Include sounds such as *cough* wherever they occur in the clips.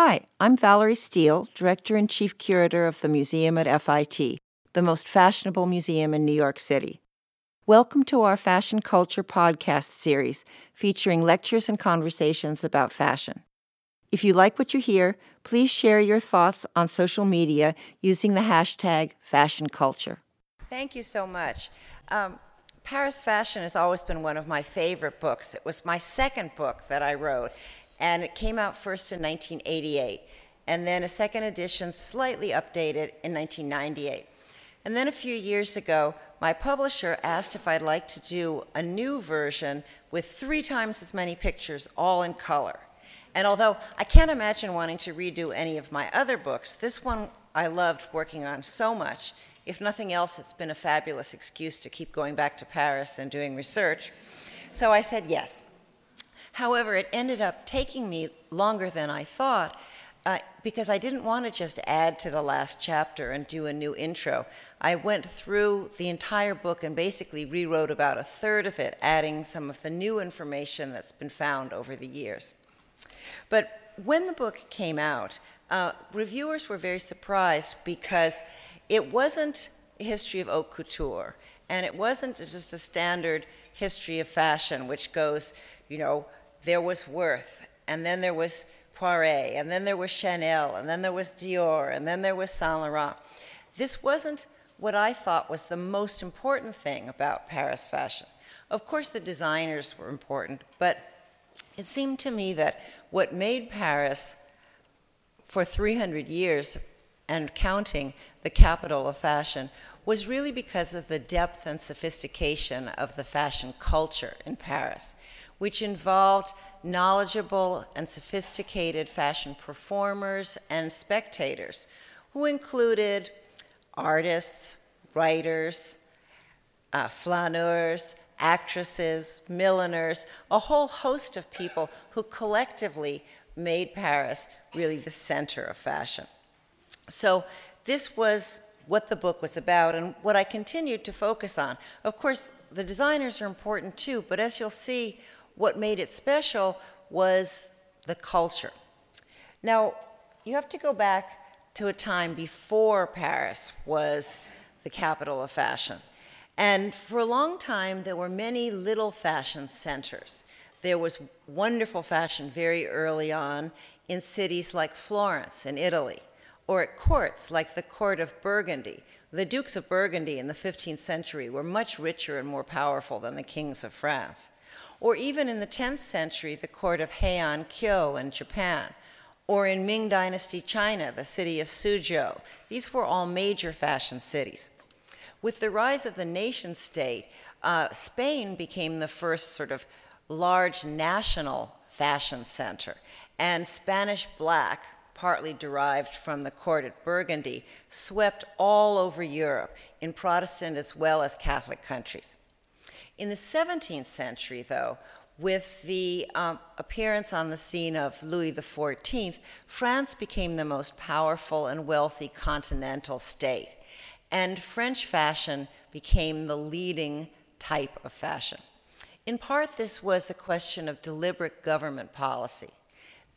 Hi, I'm Valerie Steele, Director and Chief Curator of the Museum at FIT, the most fashionable museum in New York City. Welcome to our Fashion Culture podcast series featuring lectures and conversations about fashion. If you like what you hear, please share your thoughts on social media using the hashtag fashion culture. Thank you so much. Um, Paris Fashion has always been one of my favorite books. It was my second book that I wrote, and it came out first in 1988, and then a second edition, slightly updated, in 1998. And then a few years ago, my publisher asked if I'd like to do a new version with three times as many pictures, all in color. And although I can't imagine wanting to redo any of my other books, this one I loved working on so much. If nothing else, it's been a fabulous excuse to keep going back to Paris and doing research. So I said yes. However, it ended up taking me longer than I thought uh, because I didn't want to just add to the last chapter and do a new intro. I went through the entire book and basically rewrote about a third of it, adding some of the new information that's been found over the years. But when the book came out, uh, reviewers were very surprised because it wasn't a history of haute couture, and it wasn't just a standard history of fashion, which goes, you know, there was Worth, and then there was Poiret, and then there was Chanel, and then there was Dior, and then there was Saint Laurent. This wasn't what I thought was the most important thing about Paris fashion. Of course, the designers were important, but it seemed to me that what made Paris for 300 years and counting the capital of fashion was really because of the depth and sophistication of the fashion culture in Paris which involved knowledgeable and sophisticated fashion performers and spectators, who included artists, writers, uh, flaneurs, actresses, milliners, a whole host of people who collectively made Paris really the center of fashion. So, this was what the book was about and what I continued to focus on. Of course, the designers are important too, but as you'll see, what made it special was the culture. Now, you have to go back to a time before Paris was the capital of fashion. And for a long time, there were many little fashion centers. There was wonderful fashion very early on in cities like Florence in Italy, or at courts like the court of Burgundy. The dukes of Burgundy in the 15th century were much richer and more powerful than the kings of France or even in the 10th century, the court of Heian Kyo in Japan, or in Ming Dynasty China, the city of Suzhou. These were all major fashion cities. With the rise of the nation state, uh, Spain became the first sort of large national fashion center, and Spanish black, partly derived from the court at Burgundy, swept all over Europe in Protestant as well as Catholic countries. In the 17th century, though, with the um, appearance on the scene of Louis XIV, France became the most powerful and wealthy continental state, and French fashion became the leading type of fashion. In part, this was a question of deliberate government policy.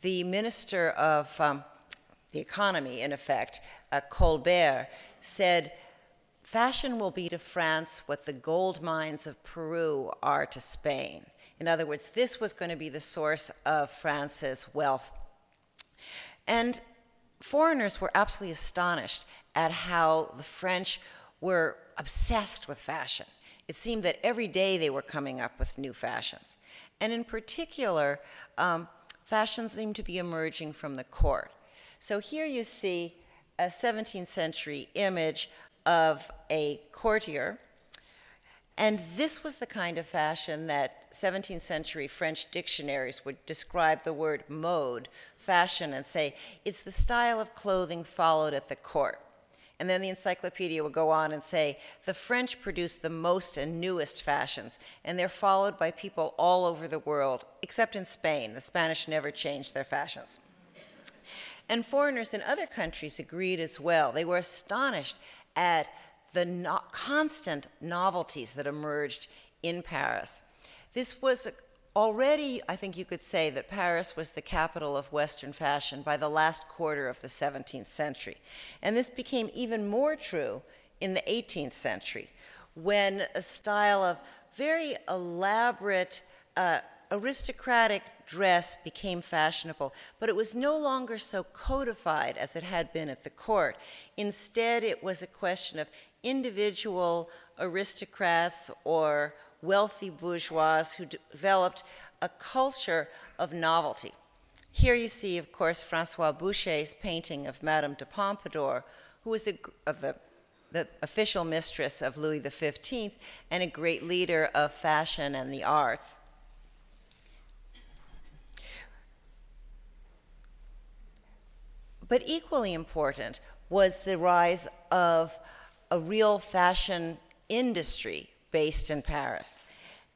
The Minister of um, the Economy, in effect, uh, Colbert, said Fashion will be to France what the gold mines of Peru are to Spain. In other words, this was going to be the source of France's wealth. And foreigners were absolutely astonished at how the French were obsessed with fashion. It seemed that every day they were coming up with new fashions. And in particular, um, fashions seemed to be emerging from the court. So here you see a 17th century image of a courtier. And this was the kind of fashion that 17th century French dictionaries would describe the word mode, fashion, and say it's the style of clothing followed at the court. And then the encyclopedia would go on and say the French produce the most and newest fashions, and they're followed by people all over the world, except in Spain. The Spanish never changed their fashions. And foreigners in other countries agreed as well. They were astonished at the no- constant novelties that emerged in Paris. This was Already, I think you could say that Paris was the capital of Western fashion by the last quarter of the 17th century. And this became even more true in the 18th century, when a style of very elaborate, uh, aristocratic dress became fashionable, but it was no longer so codified as it had been at the court. Instead, it was a question of individual aristocrats or wealthy bourgeois who developed a culture of novelty. Here you see, of course, Francois Boucher's painting of Madame de Pompadour, who was a, of the, the official mistress of Louis XV and a great leader of fashion and the arts. But equally important was the rise of a real fashion industry based in Paris.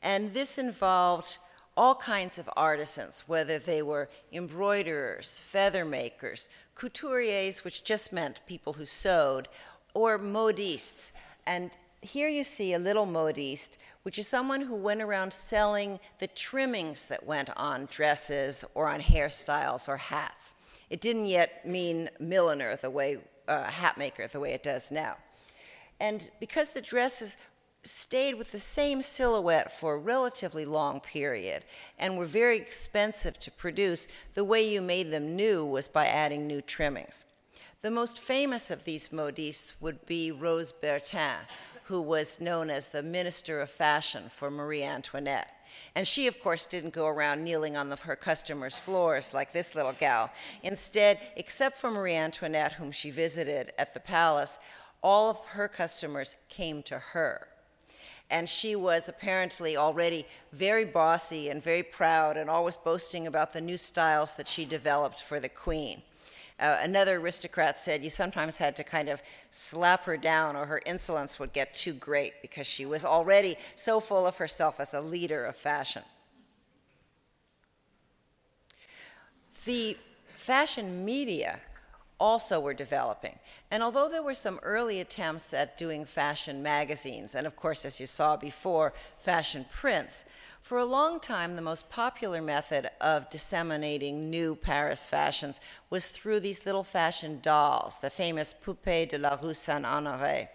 And this involved all kinds of artisans, whether they were embroiderers, feather makers, couturiers, which just meant people who sewed, or modistes. And here you see a little modiste, which is someone who went around selling the trimmings that went on dresses or on hairstyles or hats. It didn't yet mean milliner the way, uh, hat maker the way it does now. And because the dresses stayed with the same silhouette for a relatively long period and were very expensive to produce, the way you made them new was by adding new trimmings. The most famous of these modistes would be Rose Bertin, who was known as the Minister of Fashion for Marie Antoinette. And she, of course, didn't go around kneeling on the, her customers' floors like this little gal. Instead, except for Marie Antoinette, whom she visited at the palace, all of her customers came to her. And she was apparently already very bossy and very proud and always boasting about the new styles that she developed for the queen. Uh, another aristocrat said you sometimes had to kind of slap her down or her insolence would get too great because she was already so full of herself as a leader of fashion. The fashion media also were developing. And although there were some early attempts at doing fashion magazines, and of course, as you saw before, fashion prints, for a long time, the most popular method of disseminating new Paris fashions was through these little fashion dolls, the famous Poupées de la Rue Saint Honoré.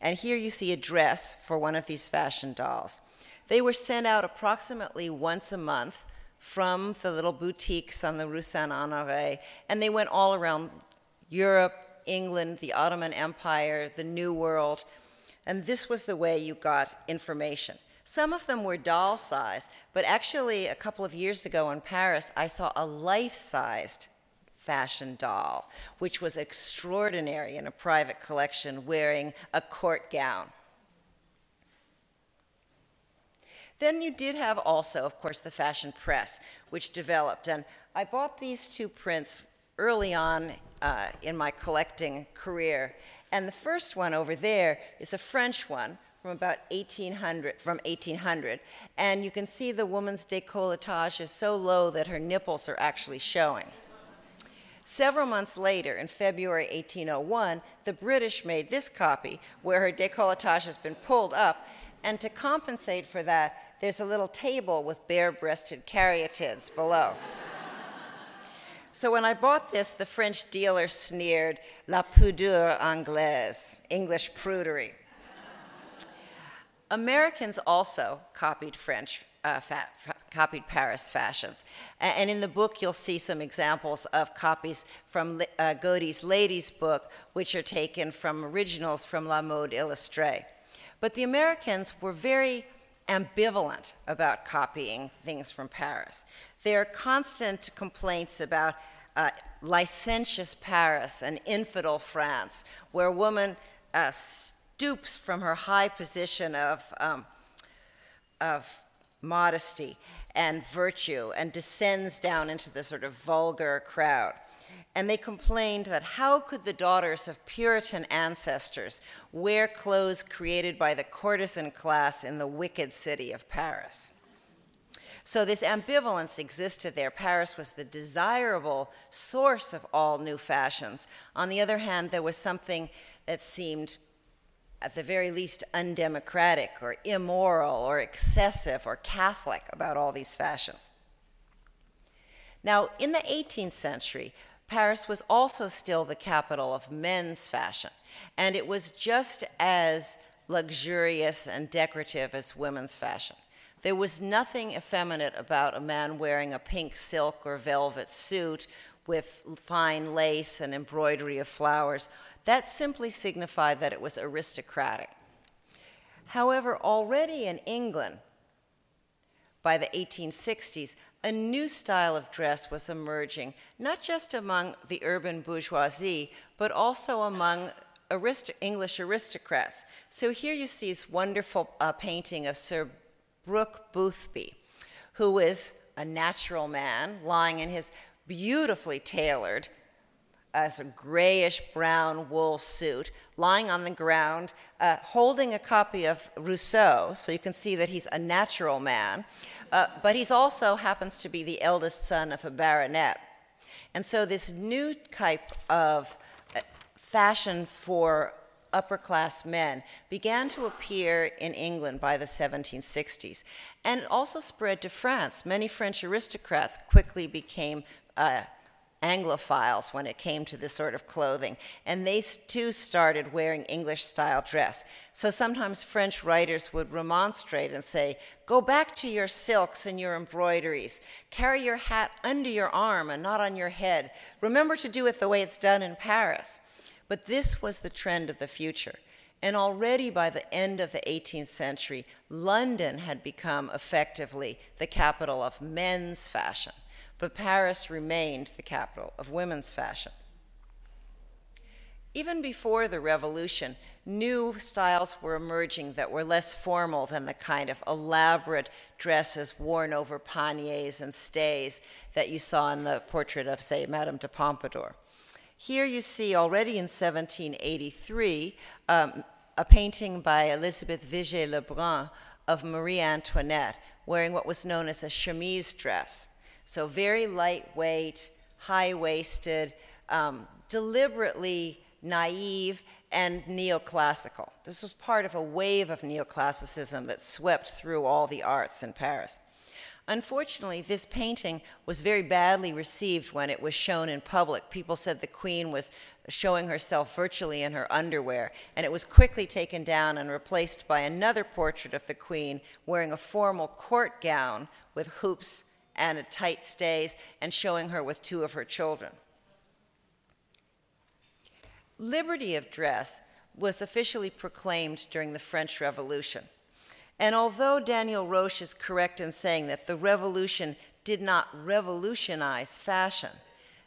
And here you see a dress for one of these fashion dolls. They were sent out approximately once a month from the little boutiques on the Rue Saint Honoré, and they went all around Europe, England, the Ottoman Empire, the New World. And this was the way you got information. Some of them were doll sized, but actually, a couple of years ago in Paris, I saw a life sized fashion doll, which was extraordinary in a private collection wearing a court gown. Then you did have also, of course, the fashion press, which developed. And I bought these two prints early on uh, in my collecting career. And the first one over there is a French one from about 1800, from 1800. And you can see the woman's décolletage is so low that her nipples are actually showing. Several months later, in February 1801, the British made this copy where her décolletage has been pulled up, and to compensate for that, there's a little table with bare breasted caryatids below. So when I bought this, the French dealer sneered, La pudeur anglaise, English prudery. Americans also copied French, uh, copied Paris fashions. And in the book, you'll see some examples of copies from uh, Godey's ladies' book, which are taken from originals from La Mode Illustrée. But the Americans were very ambivalent about copying things from Paris. There are constant complaints about uh, licentious Paris and infidel France, where a woman uh, stoops from her high position of, um, of modesty and virtue and descends down into the sort of vulgar crowd. And they complained that how could the daughters of Puritan ancestors wear clothes created by the courtesan class in the wicked city of Paris? So this ambivalence existed there. Paris was the desirable source of all new fashions. On the other hand, there was something that seemed at the very least, undemocratic or immoral or excessive or Catholic about all these fashions. Now, in the 18th century, Paris was also still the capital of men's fashion, and it was just as luxurious and decorative as women's fashion. There was nothing effeminate about a man wearing a pink silk or velvet suit with fine lace and embroidery of flowers. That simply signified that it was aristocratic. However, already in England, by the 1860s, a new style of dress was emerging, not just among the urban bourgeoisie, but also among arist- English aristocrats. So here you see this wonderful uh, painting of Sir Brooke Boothby, who is a natural man lying in his beautifully tailored a grayish brown wool suit, lying on the ground, uh, holding a copy of Rousseau, so you can see that he's a natural man. Uh, but he's also happens to be the eldest son of a baronet. And so this new type of uh, fashion for upper class men began to appear in England by the 1760s and also spread to France. Many French aristocrats quickly became uh, Anglophiles when it came to this sort of clothing, and they too started wearing English style dress. So sometimes French writers would remonstrate and say, Go back to your silks and your embroideries. Carry your hat under your arm and not on your head. Remember to do it the way it's done in Paris. But this was the trend of the future. And already by the end of the 18th century, London had become effectively the capital of men's fashion but Paris remained the capital of women's fashion. Even before the revolution, new styles were emerging that were less formal than the kind of elaborate dresses worn over panniers and stays that you saw in the portrait of, say, Madame de Pompadour. Here you see already in 1783 um, a painting by Elizabeth Vigée Lebrun of Marie Antoinette wearing what was known as a chemise dress. So, very lightweight, high waisted, um, deliberately naive, and neoclassical. This was part of a wave of neoclassicism that swept through all the arts in Paris. Unfortunately, this painting was very badly received when it was shown in public. People said the queen was showing herself virtually in her underwear, and it was quickly taken down and replaced by another portrait of the queen wearing a formal court gown with hoops and a tight stays and showing her with two of her children. Liberty of dress was officially proclaimed during the French Revolution. And although Daniel Roche is correct in saying that the revolution did not revolutionize fashion,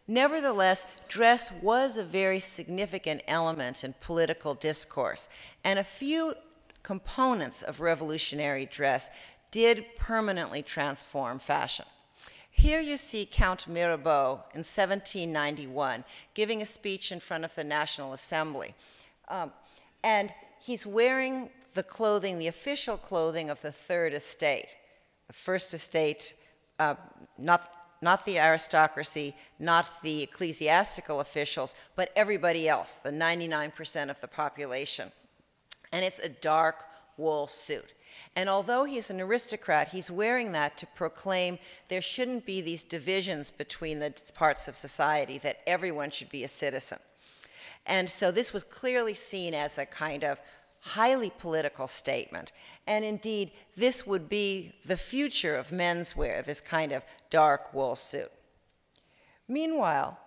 nevertheless, dress was a very significant element in political discourse. And a few components of revolutionary dress did permanently transform fashion. Here you see Count Mirabeau in 1791 giving a speech in front of the National Assembly. Um, and he's wearing the clothing, the official clothing of the Third Estate. The First Estate, uh, not, not the aristocracy, not the ecclesiastical officials, but everybody else, the 99% of the population. And it's a dark wool suit. And although he's an aristocrat, he's wearing that to proclaim there shouldn't be these divisions between the parts of society, that everyone should be a citizen. And so this was clearly seen as a kind of highly political statement. And indeed, this would be the future of menswear, this kind of dark wool suit. Meanwhile,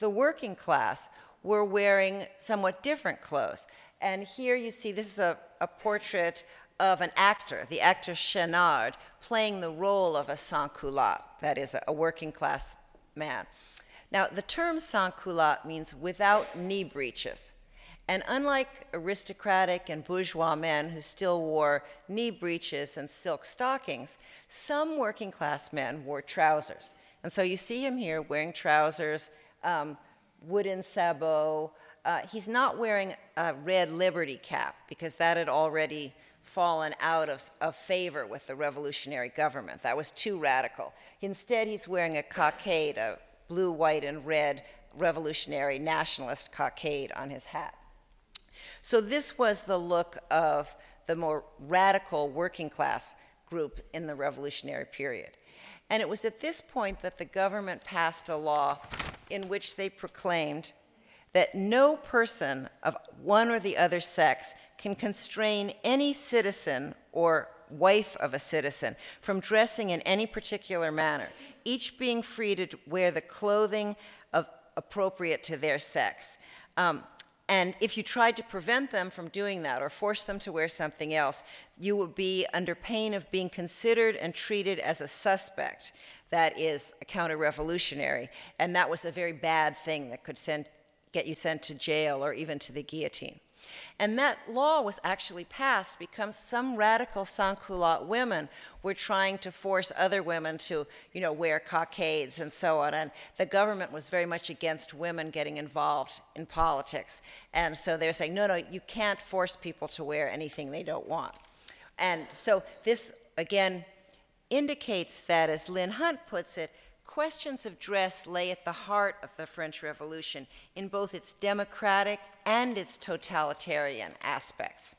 the working class were wearing somewhat different clothes. And here you see this is a, a portrait of an actor, the actor Chenard, playing the role of a sans-culotte, that is, a working class man. Now, the term sans-culotte means without knee breeches. And unlike aristocratic and bourgeois men who still wore knee breeches and silk stockings, some working class men wore trousers. And so you see him here wearing trousers, um, wooden sabot. Uh, he's not wearing a red liberty cap because that had already fallen out of, of favor with the revolutionary government. That was too radical. Instead, he's wearing a cockade, a blue, white, and red revolutionary nationalist cockade on his hat. So, this was the look of the more radical working class group in the revolutionary period. And it was at this point that the government passed a law in which they proclaimed that no person of one or the other sex can constrain any citizen or wife of a citizen from dressing in any particular manner, each being free to wear the clothing of, appropriate to their sex. Um, and if you tried to prevent them from doing that or force them to wear something else, you would be under pain of being considered and treated as a suspect. That is a counter revolutionary. And that was a very bad thing that could send, get you sent to jail or even to the guillotine. And that law was actually passed because some radical sans-culotte women were trying to force other women to, you know, wear cockades and so on. And the government was very much against women getting involved in politics. And so they were saying, no, no, you can't force people to wear anything they don't want. And so this, again, indicates that, as Lynn Hunt puts it, questions of dress lay at the heart of the French Revolution in both its democratic and its totalitarian aspects.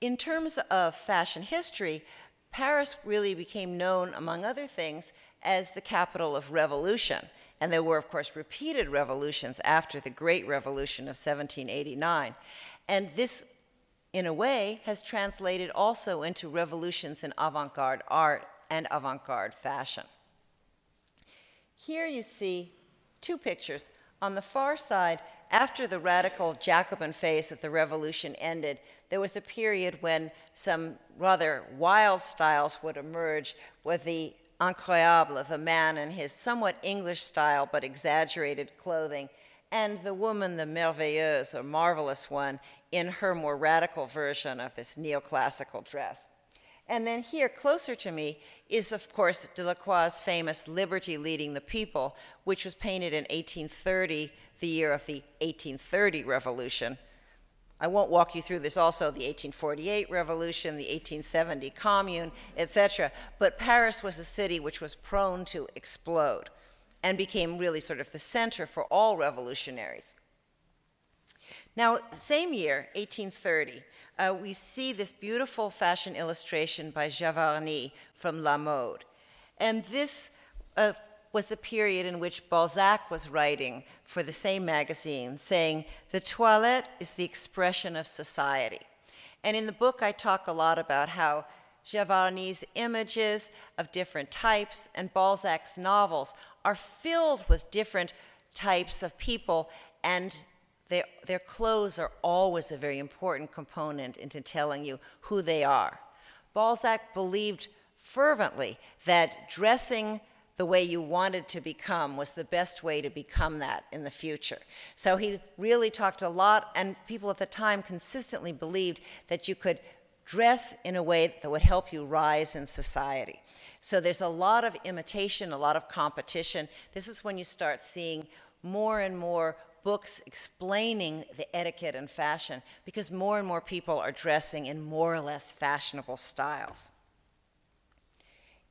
In terms of fashion history, Paris really became known, among other things, as the capital of revolution. And there were, of course, repeated revolutions after the Great Revolution of 1789. And this, in a way, has translated also into revolutions in avant garde art and avant garde fashion. Here you see two pictures. On the far side, after the radical Jacobin phase of the revolution ended, there was a period when some rather wild styles would emerge with the incroyable, the man in his somewhat English style but exaggerated clothing, and the woman, the merveilleuse or marvelous one, in her more radical version of this neoclassical dress. And then here, closer to me, is of course Delacroix's famous Liberty Leading the People, which was painted in 1830, the year of the 1830 Revolution. I won't walk you through this also the 1848 revolution, the 1870 commune, etc. But Paris was a city which was prone to explode and became really sort of the center for all revolutionaries. Now, same year, 1830, uh, we see this beautiful fashion illustration by Gavarni from La Mode. And this uh, was the period in which Balzac was writing for the same magazine, saying, The toilette is the expression of society. And in the book, I talk a lot about how Gavarni's images of different types and Balzac's novels are filled with different types of people and they, their clothes are always a very important component into telling you who they are. Balzac believed fervently that dressing the way you wanted to become was the best way to become that in the future. So he really talked a lot, and people at the time consistently believed that you could dress in a way that would help you rise in society. So there's a lot of imitation, a lot of competition. This is when you start seeing more and more books explaining the etiquette and fashion because more and more people are dressing in more or less fashionable styles.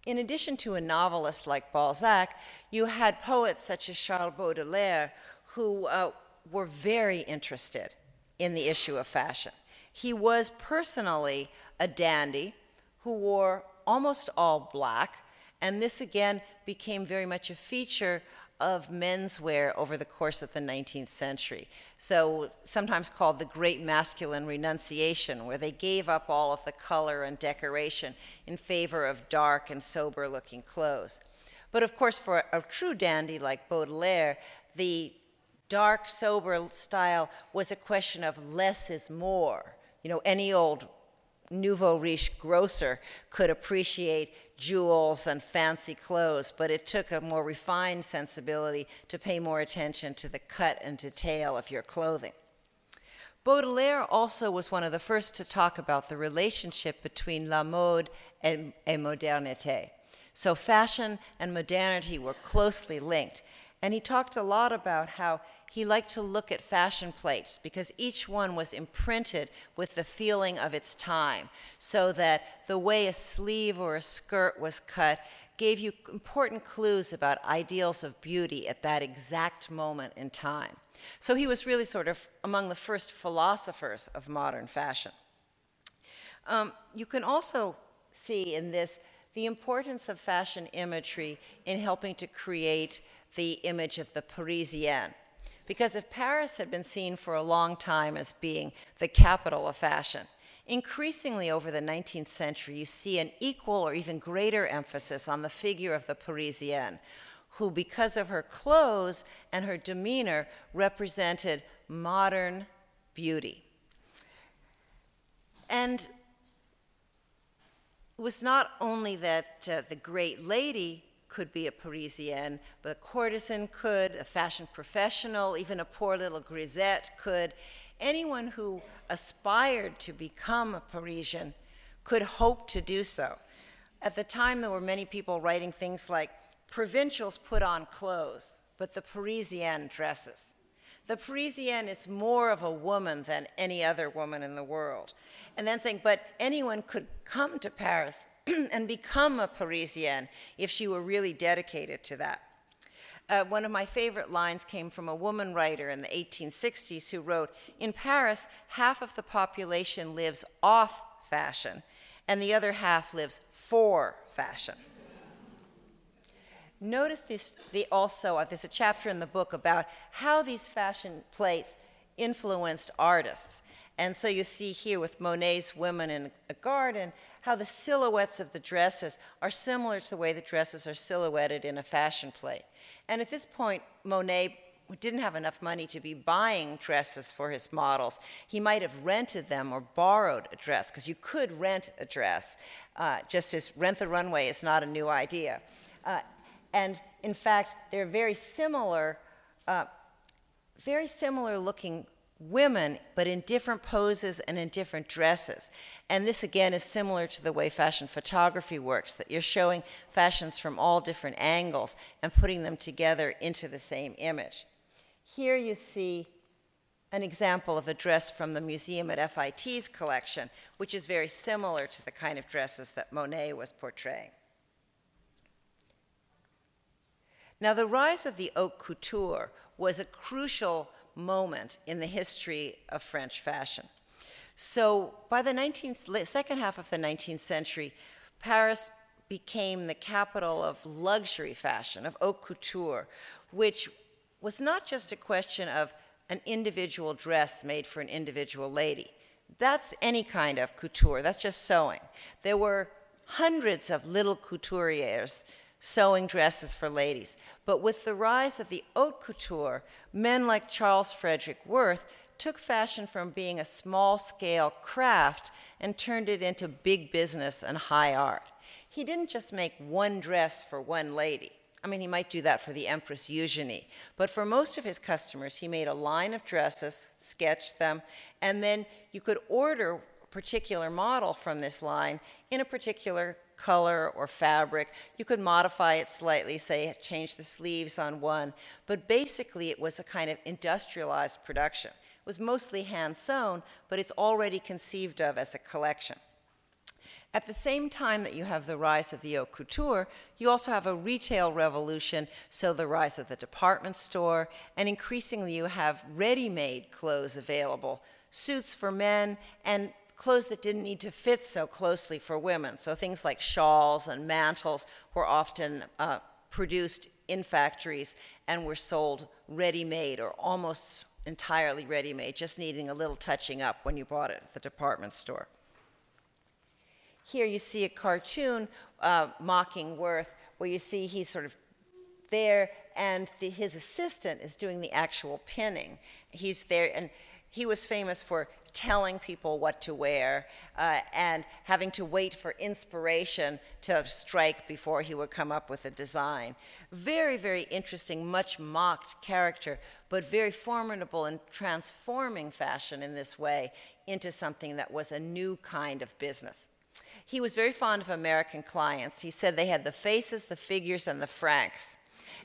In addition to a novelist like Balzac, you had poets such as Charles Baudelaire who uh, were very interested in the issue of fashion. He was personally a dandy who wore almost all black, and this again became very much a feature of menswear over the course of the 19th century. So, sometimes called the Great Masculine Renunciation, where they gave up all of the color and decoration in favor of dark and sober looking clothes. But of course, for a true dandy like Baudelaire, the dark, sober style was a question of less is more. You know, any old nouveau riche grocer could appreciate jewels and fancy clothes, but it took a more refined sensibility to pay more attention to the cut and detail of your clothing. Baudelaire also was one of the first to talk about the relationship between la mode and, and modernité. So fashion and modernity were closely linked. And he talked a lot about how he liked to look at fashion plates because each one was imprinted with the feeling of its time, so that the way a sleeve or a skirt was cut gave you important clues about ideals of beauty at that exact moment in time. So he was really sort of among the first philosophers of modern fashion. Um, you can also see in this the importance of fashion imagery in helping to create the image of the Parisienne. Because if Paris had been seen for a long time as being the capital of fashion, increasingly over the 19th century, you see an equal or even greater emphasis on the figure of the Parisienne, who, because of her clothes and her demeanor, represented modern beauty. And it was not only that uh, the great lady could be a Parisienne, but a courtesan could, a fashion professional, even a poor little grisette could. Anyone who aspired to become a Parisian could hope to do so. At the time, there were many people writing things like, provincials put on clothes, but the Parisienne dresses. The Parisienne is more of a woman than any other woman in the world. And then saying, but anyone could come to Paris *clears throat* and become a Parisienne if she were really dedicated to that. Uh, one of my favorite lines came from a woman writer in the 1860s who wrote In Paris, half of the population lives off fashion, and the other half lives for fashion. Notice this the also, uh, there's a chapter in the book about how these fashion plates influenced artists. And so you see here with Monet's Women in a Garden how the silhouettes of the dresses are similar to the way the dresses are silhouetted in a fashion plate. And at this point, Monet didn't have enough money to be buying dresses for his models. He might have rented them or borrowed a dress, because you could rent a dress, uh, just as rent the runway is not a new idea. Uh, and in fact, they're very similar, uh, very similar looking women, but in different poses and in different dresses. And this again is similar to the way fashion photography works, that you're showing fashions from all different angles and putting them together into the same image. Here you see an example of a dress from the museum at FIT's collection, which is very similar to the kind of dresses that Monet was portraying. Now, the rise of the haute couture was a crucial moment in the history of French fashion. So, by the 19th, second half of the 19th century, Paris became the capital of luxury fashion, of haute couture, which was not just a question of an individual dress made for an individual lady. That's any kind of couture, that's just sewing. There were hundreds of little couturiers sewing dresses for ladies. But with the rise of the haute couture, men like Charles Frederick Worth took fashion from being a small scale craft and turned it into big business and high art. He didn't just make one dress for one lady. I mean, he might do that for the Empress Eugenie, but for most of his customers, he made a line of dresses, sketched them, and then you could order a particular model from this line in a particular color or fabric. You could modify it slightly, say change the sleeves on one, but basically it was a kind of industrialized production. It was mostly hand sewn, but it's already conceived of as a collection. At the same time that you have the rise of the haute couture, you also have a retail revolution, so the rise of the department store, and increasingly you have ready made clothes available suits for men and clothes that didn't need to fit so closely for women. So things like shawls and mantles were often uh, produced in factories and were sold ready made or almost entirely ready made, just needing a little touching up when you bought it at the department store. Here you see a cartoon uh, mocking Worth, where you see he's sort of there and the, his assistant is doing the actual pinning. He's there, and he was famous for telling people what to wear uh, and having to wait for inspiration to strike before he would come up with a design. Very, very interesting, much mocked character, but very formidable in transforming fashion in this way into something that was a new kind of business. He was very fond of American clients. He said they had the faces, the figures, and the francs.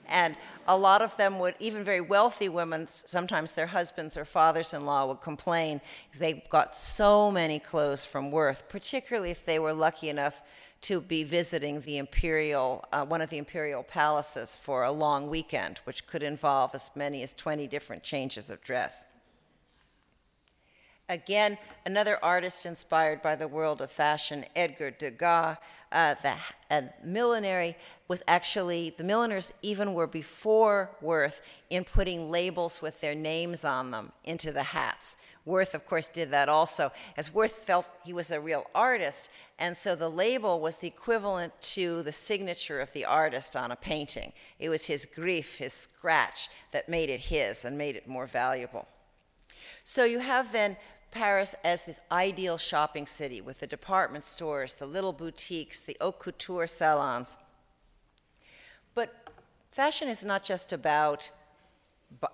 And a lot of them would, even very wealthy women, sometimes their husbands or fathers in law would complain they got so many clothes from Worth, particularly if they were lucky enough to be visiting the imperial, uh, one of the imperial palaces for a long weekend, which could involve as many as 20 different changes of dress. Again, another artist inspired by the world of fashion, Edgar Degas, uh, the uh, millinery was actually, the milliners even were before Worth in putting labels with their names on them into the hats. Worth, of course, did that also, as Worth felt he was a real artist, and so the label was the equivalent to the signature of the artist on a painting. It was his griffe, his scratch, that made it his and made it more valuable. So you have then Paris as this ideal shopping city with the department stores, the little boutiques, the haute couture salons. But fashion is not just about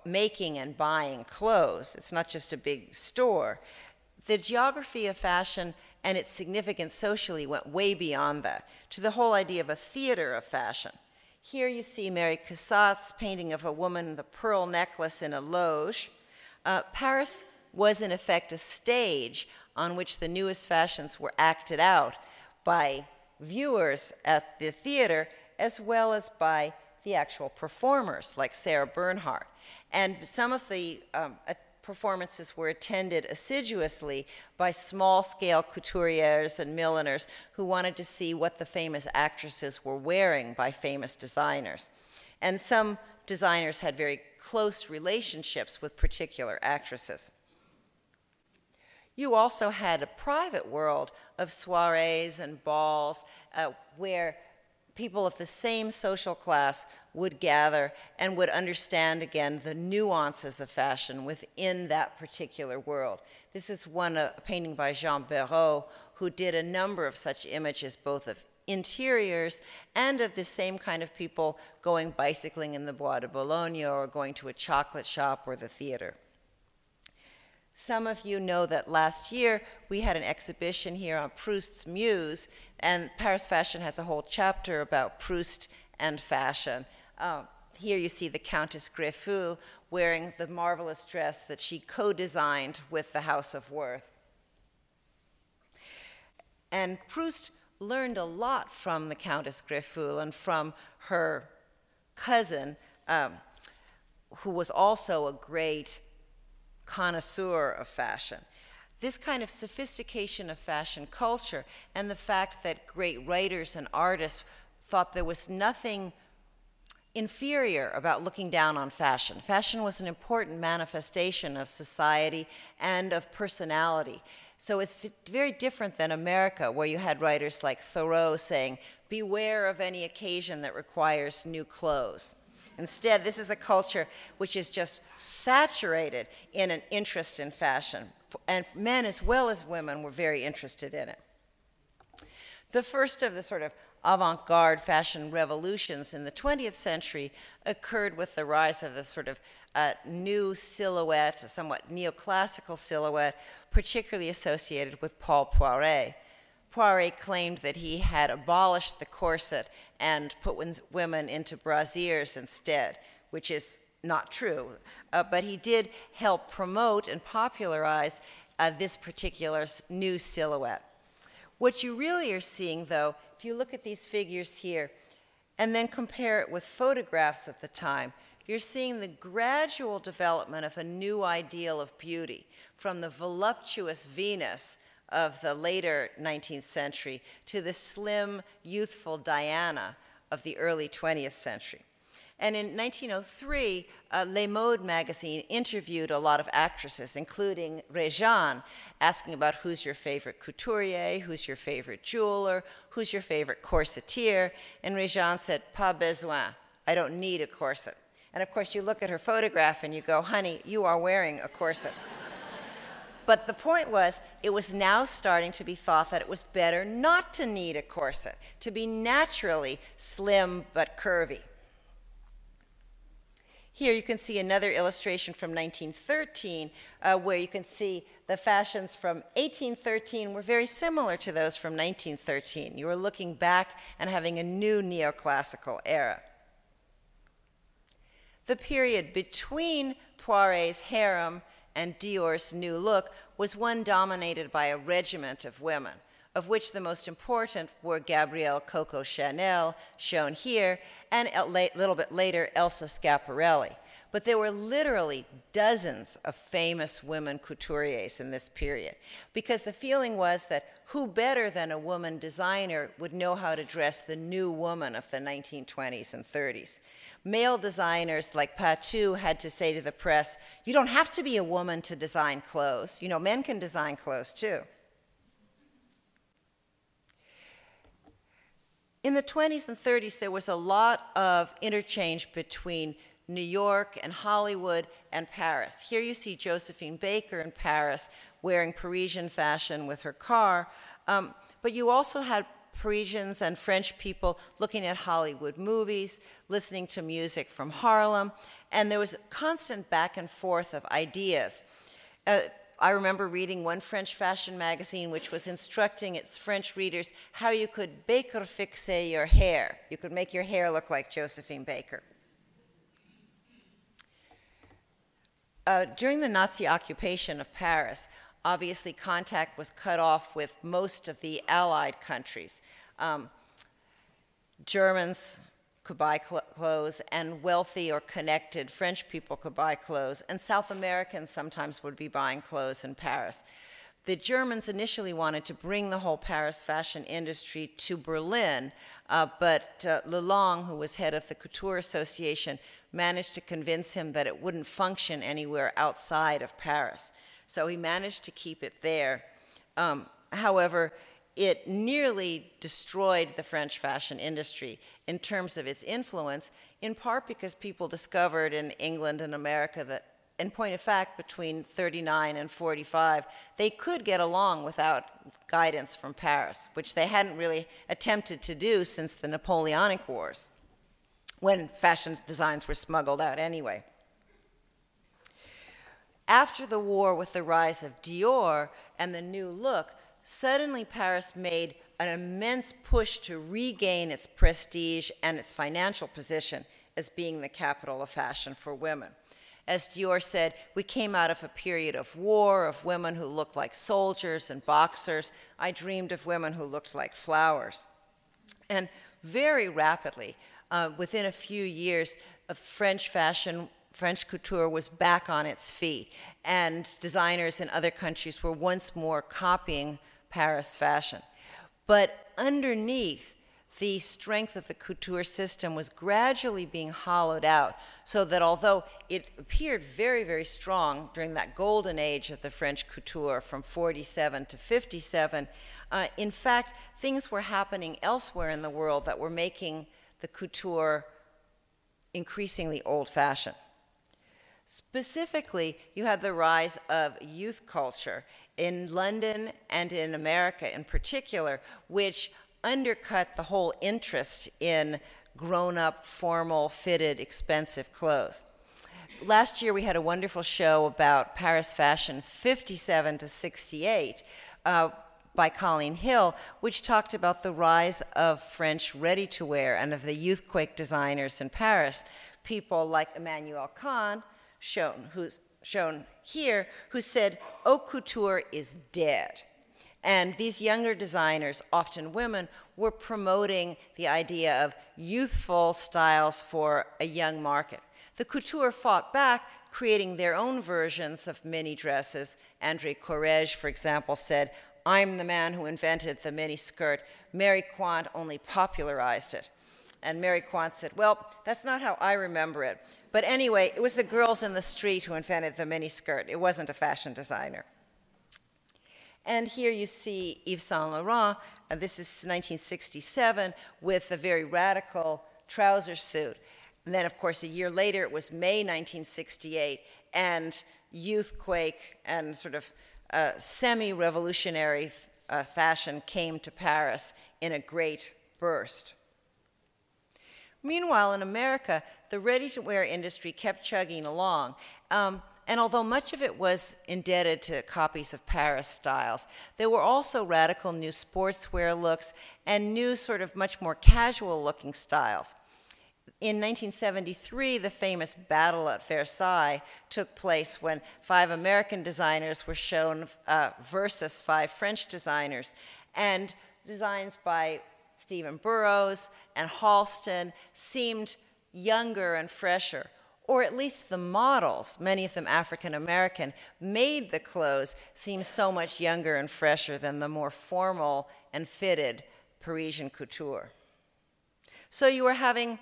making and buying clothes, it's not just a big store. The geography of fashion and its significance socially went way beyond that to the whole idea of a theater of fashion. Here you see Mary Cassatt's painting of a woman, the pearl necklace in a loge. Uh, Paris was, in effect, a stage on which the newest fashions were acted out by viewers at the theater as well as by the actual performers, like Sarah Bernhardt. And some of the um, performances were attended assiduously by small scale couturiers and milliners who wanted to see what the famous actresses were wearing by famous designers. And some designers had very close relationships with particular actresses. You also had a private world of soirees and balls uh, where people of the same social class would gather and would understand again the nuances of fashion within that particular world. This is one a painting by Jean Béraud, who did a number of such images, both of interiors and of the same kind of people going bicycling in the Bois de Boulogne or going to a chocolate shop or the theater. Some of you know that last year we had an exhibition here on Proust's Muse, and Paris Fashion has a whole chapter about Proust and fashion. Uh, here you see the Countess Greffulhe wearing the marvelous dress that she co designed with the House of Worth. And Proust learned a lot from the Countess Greffulhe and from her cousin, um, who was also a great connoisseur of fashion. This kind of sophistication of fashion culture and the fact that great writers and artists thought there was nothing inferior about looking down on fashion. Fashion was an important manifestation of society and of personality. So it's very different than America, where you had writers like Thoreau saying, Beware of any occasion that requires new clothes. Instead, this is a culture which is just saturated in an interest in fashion. And men as well as women were very interested in it. The first of the sort of avant garde fashion revolutions in the 20th century occurred with the rise of a sort of uh, new silhouette, a somewhat neoclassical silhouette, particularly associated with Paul Poiret. Poiret claimed that he had abolished the corset and put women into brassieres instead, which is not true. Uh, but he did help promote and popularize uh, this particular new silhouette. What you really are seeing, though, if you look at these figures here and then compare it with photographs of the time, you're seeing the gradual development of a new ideal of beauty from the voluptuous Venus of the later 19th century to the slim, youthful Diana of the early 20th century. And in 1903, uh, Le Mode magazine interviewed a lot of actresses, including Réjane, asking about who's your favorite couturier, who's your favorite jeweler, who's your favorite corsetier. And Réjane said, Pas besoin, I don't need a corset. And of course, you look at her photograph and you go, honey, you are wearing a corset. But the point was, it was now starting to be thought that it was better not to need a corset, to be naturally slim but curvy. Here you can see another illustration from 1913, uh, where you can see the fashions from 1813 were very similar to those from 1913. You were looking back and having a new neoclassical era. The period between Poiret's harem and Dior's new look was one dominated by a regiment of women, of which the most important were Gabrielle Coco Chanel, shown here, and a little bit later, Elsa Schiaparelli. But there were literally dozens of famous women couturiers in this period because the feeling was that who better than a woman designer would know how to dress the new woman of the 1920s and 30s? Male designers like Patou had to say to the press, You don't have to be a woman to design clothes. You know, men can design clothes too. In the 20s and 30s, there was a lot of interchange between New York and Hollywood and Paris. Here you see Josephine Baker in Paris wearing Parisian fashion with her car. Um, but you also had Parisians and French people looking at Hollywood movies, listening to music from Harlem, and there was constant back and forth of ideas. Uh, I remember reading one French fashion magazine which was instructing its French readers how you could Bakerfix your hair. You could make your hair look like Josephine Baker. Uh, during the Nazi occupation of Paris, obviously contact was cut off with most of the Allied countries. Um, Germans could buy cl- clothes, and wealthy or connected French people could buy clothes, and South Americans sometimes would be buying clothes in Paris. The Germans initially wanted to bring the whole Paris fashion industry to Berlin, uh, but uh, Lelong, who was head of the Couture Association, managed to convince him that it wouldn't function anywhere outside of Paris. So he managed to keep it there. Um, however, it nearly destroyed the French fashion industry in terms of its influence, in part because people discovered in England and America that, in point of fact, between 39 and 45, they could get along without guidance from Paris, which they hadn't really attempted to do since the Napoleonic Wars when fashion designs were smuggled out anyway. After the war, with the rise of Dior and the new look, suddenly Paris made an immense push to regain its prestige and its financial position as being the capital of fashion for women. As Dior said, we came out of a period of war, of women who looked like soldiers and boxers. I dreamed of women who looked like flowers. And very rapidly, uh, within a few years, French fashion, French couture was back on its feet, and designers in other countries were once more copying Paris fashion. But underneath, the strength of the couture system was gradually being hollowed out, so that although it appeared very, very strong during that golden age of the French couture from 47 to 57, uh, in fact, things were happening elsewhere in the world that were making the couture increasingly old fashioned. Specifically, you had the rise of youth culture in London and in America in particular, which undercut the whole interest in grown up, formal, fitted, expensive clothes. Last year, we had a wonderful show about Paris fashion 57 to 68, uh, by Colleen Hill, which talked about the rise of French ready to wear and of the youthquake designers in Paris. People like Emmanuelle Khanh, shown, who's shown here, who said, Haute couture is dead. And these younger designers, often women, were promoting the idea of youthful styles for a young market. The couture fought back, creating their own versions of mini dresses. Andre Courrèges, for example, said, I'm the man who invented the mini skirt. Mary Quant only popularized it. And Mary Quant said, Well, that's not how I remember it. But anyway, it was the girls in the street who invented the mini skirt. It wasn't a fashion designer. And here you see Yves Saint Laurent. Uh, this is 1967 with a very radical trouser suit. And then, of course, a year later, it was May 1968, and Youthquake and sort of uh, semi revolutionary uh, fashion came to Paris in a great burst. Meanwhile, in America, the ready to wear industry kept chugging along. Um, and although much of it was indebted to copies of Paris styles, there were also radical new sportswear looks and new, sort of much more casual looking styles. In 1973, the famous battle at Versailles took place when five American designers were shown uh, versus five French designers. And designs by Stephen Burrows and Halston seemed younger and fresher, or at least the models, many of them African American, made the clothes seem so much younger and fresher than the more formal and fitted Parisian couture. So you were having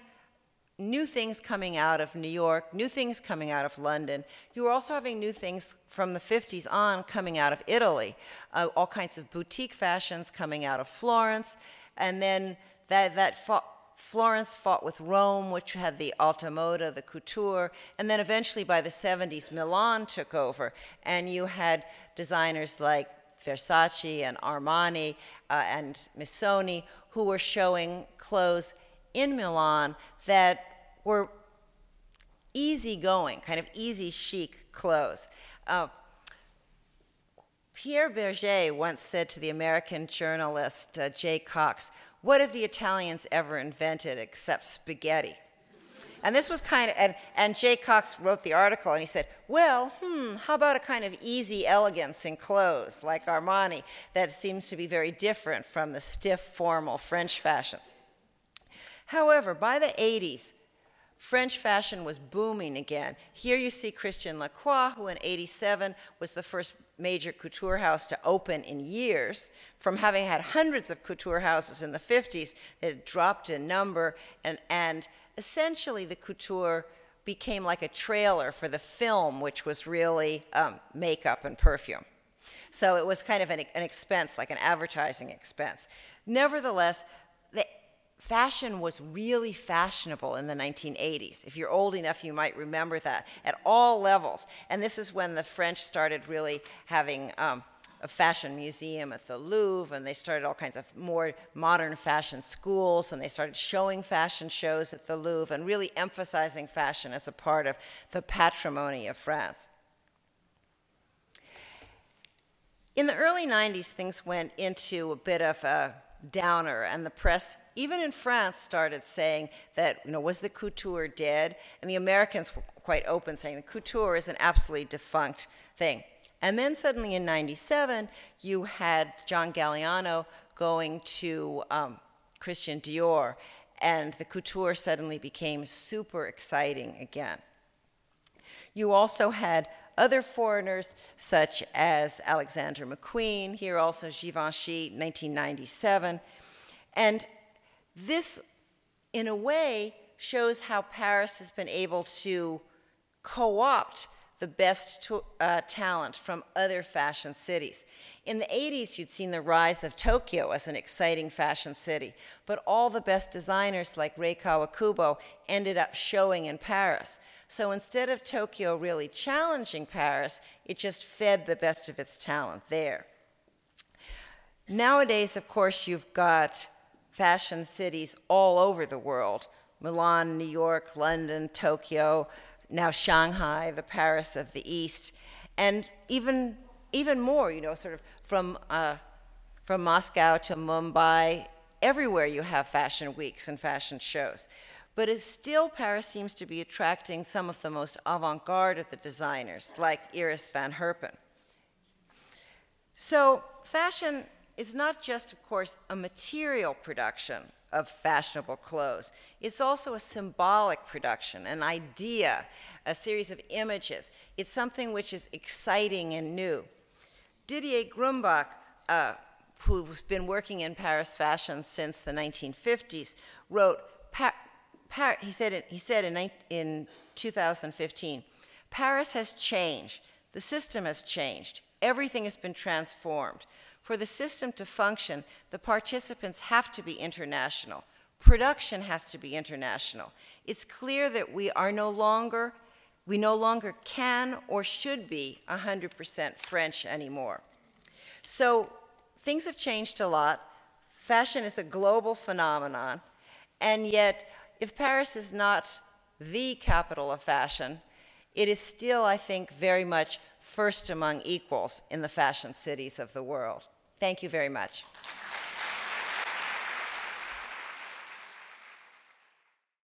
new things coming out of New York, new things coming out of London. You were also having new things from the 50s on coming out of Italy, uh, all kinds of boutique fashions coming out of Florence, and then that, that fought, Florence fought with Rome, which had the alta moda, the couture, and then eventually by the 70s, Milan took over, and you had designers like Versace and Armani uh, and Missoni who were showing clothes in Milan that were easygoing, kind of easy chic clothes. Uh, Pierre Bergé once said to the American journalist uh, Jay Cocks, What have the Italians ever invented except spaghetti? And this was kind of, and, and Jay Cocks wrote the article and he said, Well, hmm, how about a kind of easy elegance in clothes like Armani that seems to be very different from the stiff, formal French fashions? However, by the 80s, French fashion was booming again. Here you see Christian Lacroix, who in 87 was the first major couture house to open in years, from having had hundreds of couture houses in the 50s that had dropped in number, and, and essentially the couture became like a trailer for the film, which was really um, makeup and perfume. So it was kind of an, an expense, like an advertising expense. Nevertheless, the fashion was really fashionable in the 1980s. If you're old enough, you might remember that at all levels. And this is when the French started really having um, a fashion museum at the Louvre, and they started all kinds of more modern fashion schools, and they started showing fashion shows at the Louvre and really emphasizing fashion as a part of the patrimony of France. In the early 90s, things went into a bit of a downer, and the press, even in France, started saying that, you know, was the couture dead? And the Americans were quite open, saying the couture is an absolutely defunct thing. And then suddenly in 97, you had John Galliano going to um, Christian Dior, and the couture suddenly became super exciting again. You also had other foreigners, such as Alexander McQueen, here also Givenchy, 1997. And this, in a way, shows how Paris has been able to co opt the best to, uh, talent from other fashion cities. In the 80s, you'd seen the rise of Tokyo as an exciting fashion city, but all the best designers like Rei Kawakubo ended up showing in Paris. So instead of Tokyo really challenging Paris, it just fed the best of its talent there. Nowadays, of course, you've got fashion cities all over the world Milan, New York, London, Tokyo, now Shanghai, the Paris of the East, and even, even more, you know, sort of from, uh, from Moscow to Mumbai, everywhere you have fashion weeks and fashion shows. But it's still, Paris seems to be attracting some of the most avant garde of the designers, like Iris van Herpen. So, fashion is not just, of course, a material production of fashionable clothes, it's also a symbolic production, an idea, a series of images. It's something which is exciting and new. Didier Grumbach, uh, who's been working in Paris fashion since the 1950s, wrote Par- he said, he said in, in 2015 Paris has changed. The system has changed. Everything has been transformed. For the system to function, the participants have to be international. Production has to be international. It's clear that we are no longer, we no longer can or should be 100% French anymore. So things have changed a lot. Fashion is a global phenomenon, and yet if Paris is not the capital of fashion, it is still, I think, very much first among equals in the fashion cities of the world. Thank you very much.